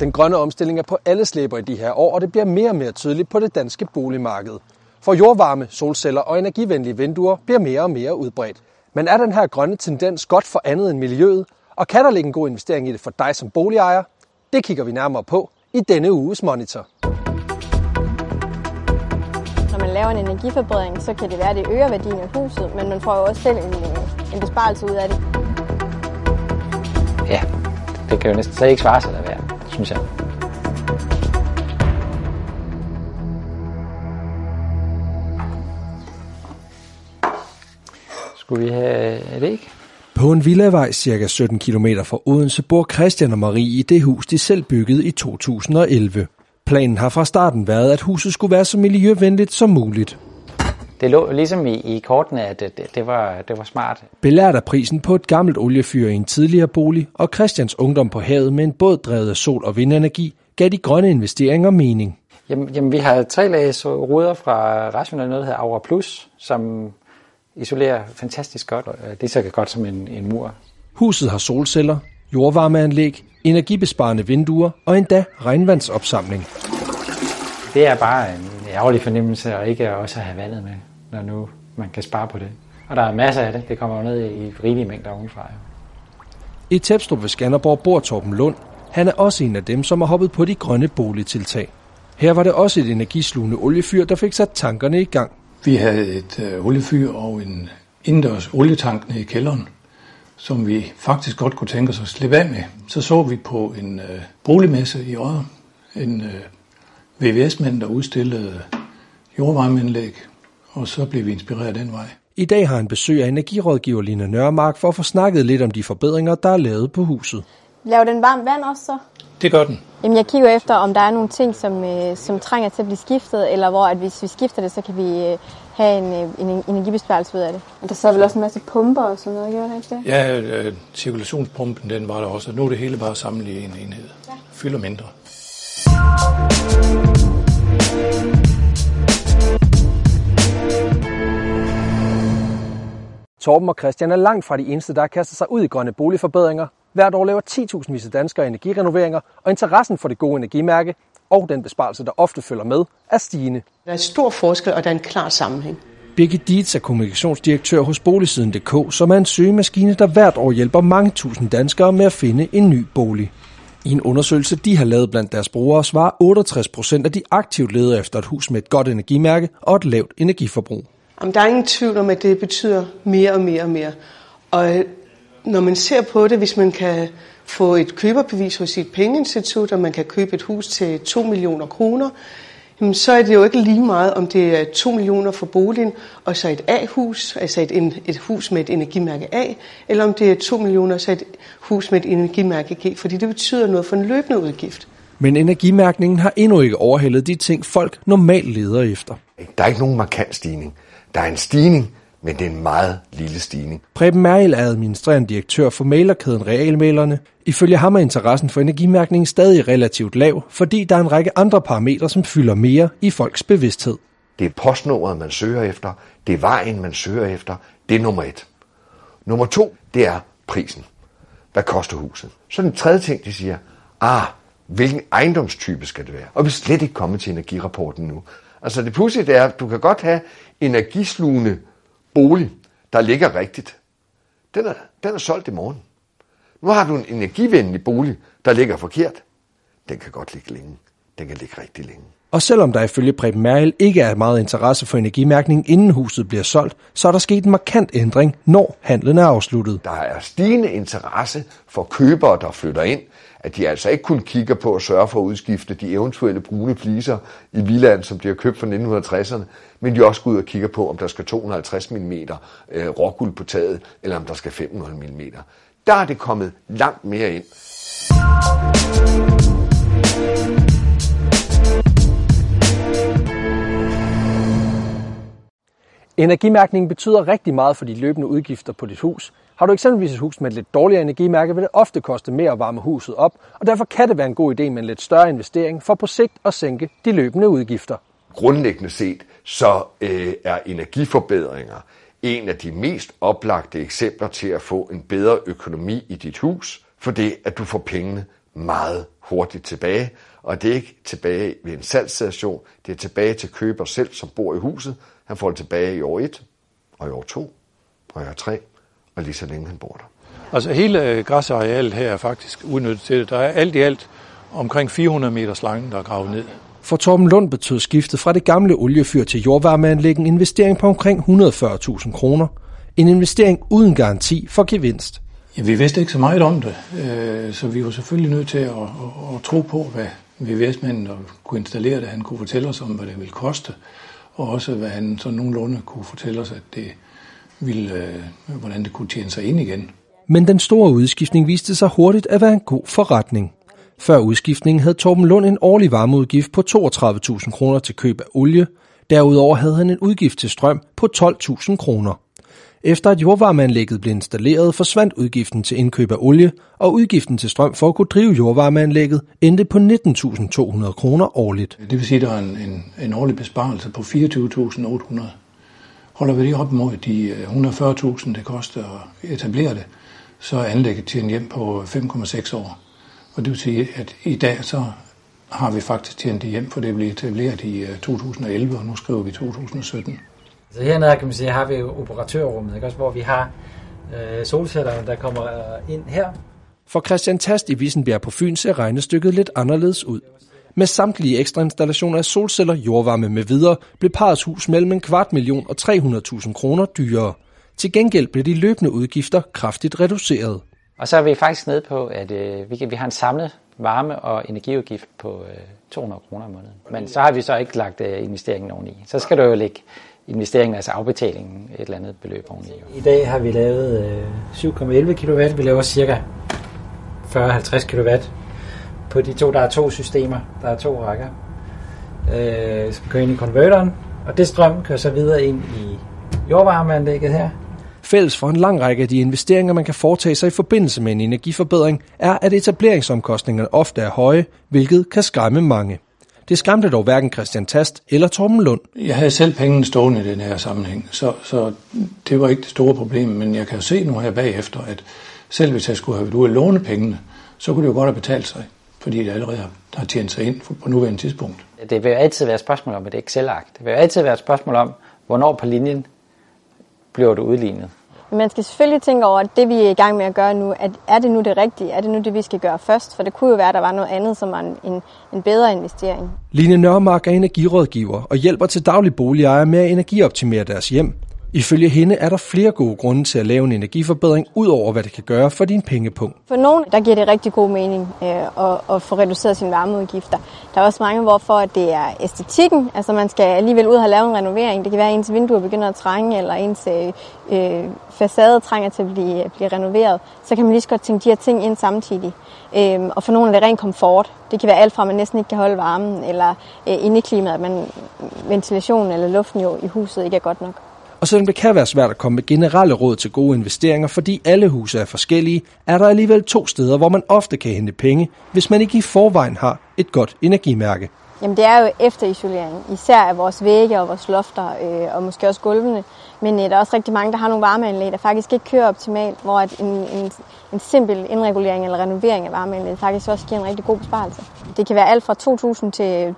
Den grønne omstilling er på alle slæber i de her år, og det bliver mere og mere tydeligt på det danske boligmarked. For jordvarme, solceller og energivenlige vinduer bliver mere og mere udbredt. Men er den her grønne tendens godt for andet end miljøet? Og kan der ligge en god investering i det for dig som boligejer? Det kigger vi nærmere på i denne uges Monitor. Når man laver en energiforbedring, så kan det være, at det øger værdien af huset, men man får jo også selv en, en besparelse ud af det. Ja, det kan jo næsten slet ikke svare sig at synes jeg. Skulle vi have et æg? På en villavej cirka 17 km fra Odense bor Christian og Marie i det hus, de selv byggede i 2011. Planen har fra starten været, at huset skulle være så miljøvenligt som muligt. Det lå ligesom i, i kortene, at det, det, var, det var smart. Belært af prisen på et gammelt oliefyr i en tidligere bolig, og Christians ungdom på havet med en båd drevet af sol- og vindenergi, gav de grønne investeringer mening. Jamen, jamen vi har tre lag ruder fra Rational, noget der hedder Aura Plus, som isolerer fantastisk godt. Det er så godt som en, en mur. Huset har solceller, jordvarmeanlæg, energibesparende vinduer og endda regnvandsopsamling. Det er bare en ærgerlig fornemmelse at ikke også have vandet med, når nu man kan spare på det. Og der er masser af det. Det kommer jo ned i rigelige mængder ovenfra. I Tæpstrup ved Skanderborg bor Torben Lund. Han er også en af dem, som har hoppet på de grønne boligtiltag. Her var det også et energislugende oliefyr, der fik sat tankerne i gang. Vi havde et øh, oliefyr og en indendørs olietank nede i kælderen, som vi faktisk godt kunne tænke os at slippe af med. Så så vi på en øh, boligmesse i Odder, en øh, VVS-mand, der udstillede jordvarmeanlæg, og så blev vi inspireret den vej. I dag har han besøg af energirådgiver Lina Nørmark for at få snakket lidt om de forbedringer, der er lavet på huset. Laver den varmt vand også så? Det gør den. Jamen, jeg kigger efter, om der er nogle ting, som, øh, som trænger til at blive skiftet, eller hvor at hvis vi skifter det, så kan vi øh, have en, øh, en energibesparelse ud af det. Og der så vel også en masse pumper og sådan noget, gjorde det ikke det? Ja, øh, cirkulationspumpen, den var der også, og nu er det hele bare samlet i en enhed. Ja. Fylder mindre. Torben og Christian er langt fra de eneste, der kaster sig ud i grønne boligforbedringer. Hvert år laver 10.000 vis af danskere energirenoveringer, og interessen for det gode energimærke og den besparelse, der ofte følger med, er stigende. Der er stor forskel, og der er en klar sammenhæng. Birgit Dietz er kommunikationsdirektør hos Boligsiden.dk, som er en søgemaskine, der hvert år hjælper mange tusind danskere med at finde en ny bolig. I en undersøgelse, de har lavet blandt deres brugere, svarer 68 procent af de aktivt leder efter et hus med et godt energimærke og et lavt energiforbrug. Jamen, der er ingen tvivl om, at det betyder mere og mere og mere. Og øh, når man ser på det, hvis man kan få et køberbevis hos sit pengeinstitut, og man kan købe et hus til 2 millioner kroner, jamen så er det jo ikke lige meget, om det er 2 millioner for boligen, og så et A-hus, altså et, et hus med et energimærke A, eller om det er 2 millioner, så et hus med et energimærke G, fordi det betyder noget for en løbende udgift. Men energimærkningen har endnu ikke overhældet de ting, folk normalt leder efter. Der er ikke nogen markant stigning. Der er en stigning, men det er en meget lille stigning. Preben Meril er administrerende direktør for mailerkæden Realmalerne. Ifølge ham er interessen for energimærkning stadig relativt lav, fordi der er en række andre parametre, som fylder mere i folks bevidsthed. Det er postnummeret, man søger efter. Det er vejen, man søger efter. Det er nummer et. Nummer to, det er prisen. Hvad koster huset? Så den tredje ting, de siger, ah, hvilken ejendomstype skal det være? Og vi er slet ikke kommet til energirapporten nu. Altså det pudsige er, at du kan godt have energislugende bolig, der ligger rigtigt. Den er, den er solgt i morgen. Nu har du en energivenlig bolig, der ligger forkert. Den kan godt ligge længe. Den kan ligge rigtig længe. Og selvom der ifølge Preben Merkel ikke er meget interesse for energimærkning, inden huset bliver solgt, så er der sket en markant ændring, når handlen er afsluttet. Der er stigende interesse for købere, der flytter ind, at de altså ikke kun kigger på at sørge for at udskifte de eventuelle brune fliser i villaen, som de har købt fra 1960'erne, men de også går ud og kigger på, om der skal 250 mm øh, råguld på taget, eller om der skal 500 mm. Der er det kommet langt mere ind. Energimærkningen betyder rigtig meget for de løbende udgifter på dit hus. Har du eksempelvis et hus med et lidt dårligere energimærke, vil det ofte koste mere at varme huset op, og derfor kan det være en god idé med en lidt større investering for på sigt at sænke de løbende udgifter. Grundlæggende set, så øh, er energiforbedringer en af de mest oplagte eksempler til at få en bedre økonomi i dit hus, for det at du får pengene meget hurtigt tilbage, og det er ikke tilbage ved en salgsstation, det er tilbage til køber selv, som bor i huset. Han får det tilbage i år 1, og i år 2, og i år 3, og lige så længe han bor der. Altså hele græsarealet her er faktisk udnyttet til det. Der er alt i alt omkring 400 meter slange, der er gravet ned. For Torben Lund betød skiftet fra det gamle oliefyr til jordvarmeanlæg en investering på omkring 140.000 kroner. En investering uden garanti for gevinst. Ja, vi vidste ikke så meget om det, øh, så vi var selvfølgelig nødt til at, at, at tro på, hvad VVS-manden, der kunne installere det, han kunne fortælle os om, hvad det ville koste, og også hvad han så nogenlunde kunne fortælle os, at det ville, øh, hvordan det kunne tjene sig ind igen. Men den store udskiftning viste sig hurtigt at være en god forretning. Før udskiftningen havde Torben Lund en årlig varmeudgift på 32.000 kroner til køb af olie. Derudover havde han en udgift til strøm på 12.000 kroner. Efter at jordvarmeanlægget blev installeret, forsvandt udgiften til indkøb af olie, og udgiften til strøm for at kunne drive jordvarmeanlægget endte på 19.200 kroner årligt. Det vil sige, at der er en, en, en årlig besparelse på 24.800. Holder vi det op mod de øh, 140.000, det koster at etablere det, så er anlægget tjent hjem på 5,6 år. Og det vil sige, at i dag så har vi faktisk tjent det hjem, for det blev etableret i øh, 2011, og nu skriver vi 2017. Så hernede kan man sige, har vi operatørrummet, ikke? Også, hvor vi har øh, solcellerne, der kommer ind her. For Christian Tast i Vissenbjerg på Fyn ser regnestykket lidt anderledes ud. Med samtlige ekstra installationer af solceller, jordvarme med videre, blev parets hus mellem en kvart million og 300.000 kroner dyrere. Til gengæld blev de løbende udgifter kraftigt reduceret. Og så er vi faktisk nede på, at øh, vi, kan, vi har en samlet varme- og energiudgift på øh, 200 kroner om måneden. Men så har vi så ikke lagt øh, investeringen oveni. Så skal du jo lægge investeringen, altså afbetalingen, et eller andet beløb oveni. I dag har vi lavet øh, 7,11 kW. Vi laver cirka 40-50 kW på de to. Der er to systemer. Der er to rækker. Øh, som kører ind i konverteren. Og det strøm kører så videre ind i jordvarmeanlægget her. Fælles for en lang række af de investeringer, man kan foretage sig i forbindelse med en energiforbedring, er, at etableringsomkostningerne ofte er høje, hvilket kan skræmme mange. Det skræmte dog hverken Christian Tast eller Torben Lund. Jeg havde selv pengene stående i den her sammenhæng, så, så det var ikke det store problem, men jeg kan jo se nu her bagefter, at selv hvis jeg skulle have været ude at låne pengene, så kunne det jo godt have betalt sig, fordi det allerede har tjent sig ind på nuværende tidspunkt. Det vil jo altid være et spørgsmål om et Excel-ark. Det vil jo altid være et spørgsmål om, hvornår på linjen bliver det udlignet. Man skal selvfølgelig tænke over, at det vi er i gang med at gøre nu, at er det nu det rigtige? Er det nu det, vi skal gøre først? For det kunne jo være, at der var noget andet, som var en, en bedre investering. Line Nørmark er energirådgiver og hjælper til daglig boligejere med at energioptimere deres hjem. Ifølge hende er der flere gode grunde til at lave en energiforbedring, ud over hvad det kan gøre for din pengepunkt. For nogen, der giver det rigtig god mening øh, at, at få reduceret sine varmeudgifter. Der er også mange, hvorfor at det er æstetikken. Altså man skal alligevel ud og have lavet en renovering. Det kan være, at ens vinduer begynder at trænge, eller ens øh, øh facade trænger til at blive, blive renoveret. Så kan man lige så godt tænke de her ting ind samtidig. Øh, og for nogle er det ren komfort. Det kan være alt fra, at man næsten ikke kan holde varmen, eller øh, indeklimaet, at man, ventilationen eller luften jo i huset ikke er godt nok. Og selvom det kan være svært at komme med generelle råd til gode investeringer, fordi alle huse er forskellige, er der alligevel to steder, hvor man ofte kan hente penge, hvis man ikke i forvejen har et godt energimærke. Jamen det er jo efterisolering, især af vores vægge og vores lofter, øh, og måske også gulvene. Men øh, der er også rigtig mange, der har nogle varmeanlæg, der faktisk ikke kører optimalt, hvor at en, en, en simpel indregulering eller renovering af varmeanlæg faktisk også giver en rigtig god besparelse. Det kan være alt fra 2.000 til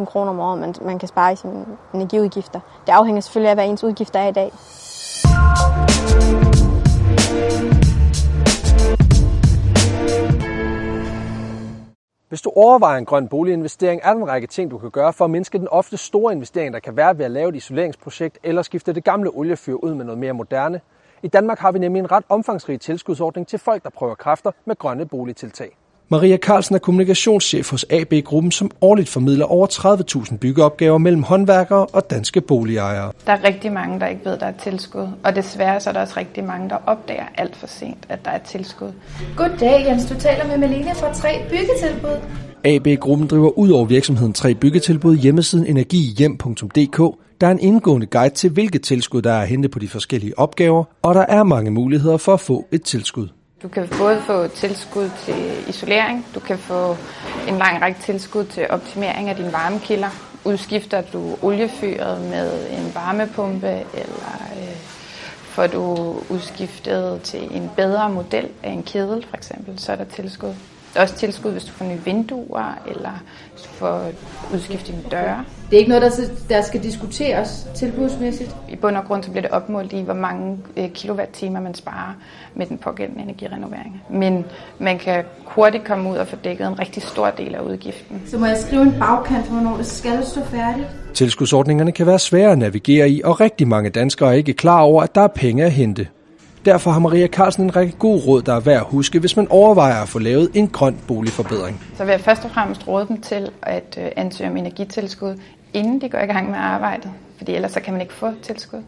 25.000 kroner om året, man, man kan spare i sine energiudgifter. Det afhænger selvfølgelig af, hvad ens udgifter er i dag. Hvis du overvejer en grøn boliginvestering, er der en række ting, du kan gøre for at mindske den ofte store investering, der kan være ved at lave et isoleringsprojekt eller skifte det gamle oliefyr ud med noget mere moderne. I Danmark har vi nemlig en ret omfangsrig tilskudsordning til folk, der prøver kræfter med grønne boligtiltag. Maria Carlsen er kommunikationschef hos AB-gruppen, som årligt formidler over 30.000 byggeopgaver mellem håndværkere og danske boligejere. Der er rigtig mange, der ikke ved, at der er tilskud, og desværre så er der også rigtig mange, der opdager alt for sent, at der er tilskud. Goddag Jens, du taler med Malene fra 3 Byggetilbud. AB-gruppen driver ud over virksomheden 3 Byggetilbud hjemmesiden energihjem.dk, der er en indgående guide til, hvilke tilskud der er at hente på de forskellige opgaver, og der er mange muligheder for at få et tilskud. Du kan både få tilskud til isolering, du kan få en lang række tilskud til optimering af dine varmekilder. Udskifter du oliefyret med en varmepumpe, eller øh, får du udskiftet til en bedre model af en kedel for eksempel, så er der tilskud. Er også tilskud, hvis du får nye vinduer, eller hvis du får udskiftet dine døre. Det er ikke noget, der, der skal diskuteres tilbudsmæssigt? I bund og grund så bliver det opmålt i, hvor mange øh, kilowatt-timer man sparer med den pågældende energirenovering. Men man kan hurtigt komme ud og få dækket en rigtig stor del af udgiften. Så må jeg skrive en bagkant for, hvornår det skal stå færdigt? Tilskudsordningerne kan være svære at navigere i, og rigtig mange danskere er ikke klar over, at der er penge at hente. Derfor har Maria Carlsen en række gode råd, der er værd at huske, hvis man overvejer at få lavet en grøn boligforbedring. Så vil jeg først og fremmest råde dem til at øh, ansøge om energitilskud, inden de går i gang med arbejdet, fordi ellers så kan man ikke få tilskud.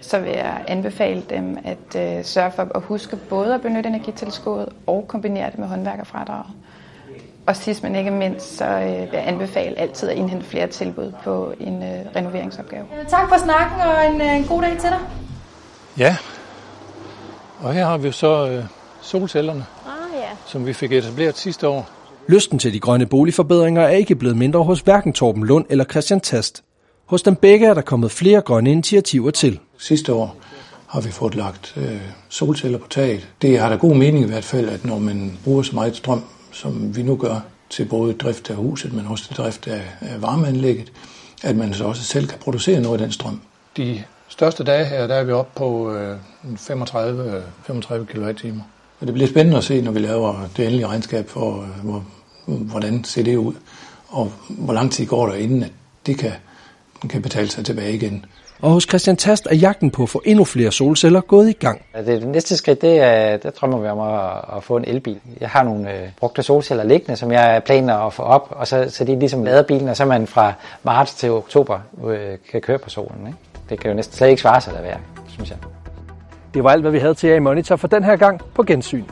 Så vil jeg anbefale dem at øh, sørge for at huske både at benytte energitilskuddet og kombinere det med håndværkerfradraget. Og sidst men ikke mindst, så øh, vil jeg anbefale altid at indhente flere tilbud på en øh, renoveringsopgave. Tak for snakken, og en, øh, en god dag til dig. Ja, og her har vi så øh, solcellerne, Ah, ja. som vi fik etableret sidste år. Lysten til de grønne boligforbedringer er ikke blevet mindre hos hverken Torben Lund eller Christian Tast. Hos dem begge er der kommet flere grønne initiativer til. Sidste år har vi fået lagt øh, solceller på taget. Det har da god mening i hvert fald, at når man bruger så meget strøm, som vi nu gør, til både drift af huset, men også til drift af, af varmeanlægget, at man så også selv kan producere noget af den strøm. De største dage her, der er vi oppe på øh, 35, øh, 35 kWh. Og det bliver spændende at se, når vi laver det endelige regnskab for, øh, hvor, hvordan ser det ud, og hvor lang tid går der inden, at det kan, kan betale sig tilbage igen. Og hos Christian Tast er jagten på at få endnu flere solceller gået i gang. Det, det næste skridt, det er, der drømmer vi om at, at få en elbil. Jeg har nogle øh, brugte solceller liggende, som jeg planer at få op, og så, så de ligesom lader bilen, og så man fra marts til oktober øh, kan køre på solen. Ikke? Det kan jo næsten slet ikke svare sig at være, synes jeg. Det var alt, hvad vi havde til jer i Monitor for den her gang på gensyn.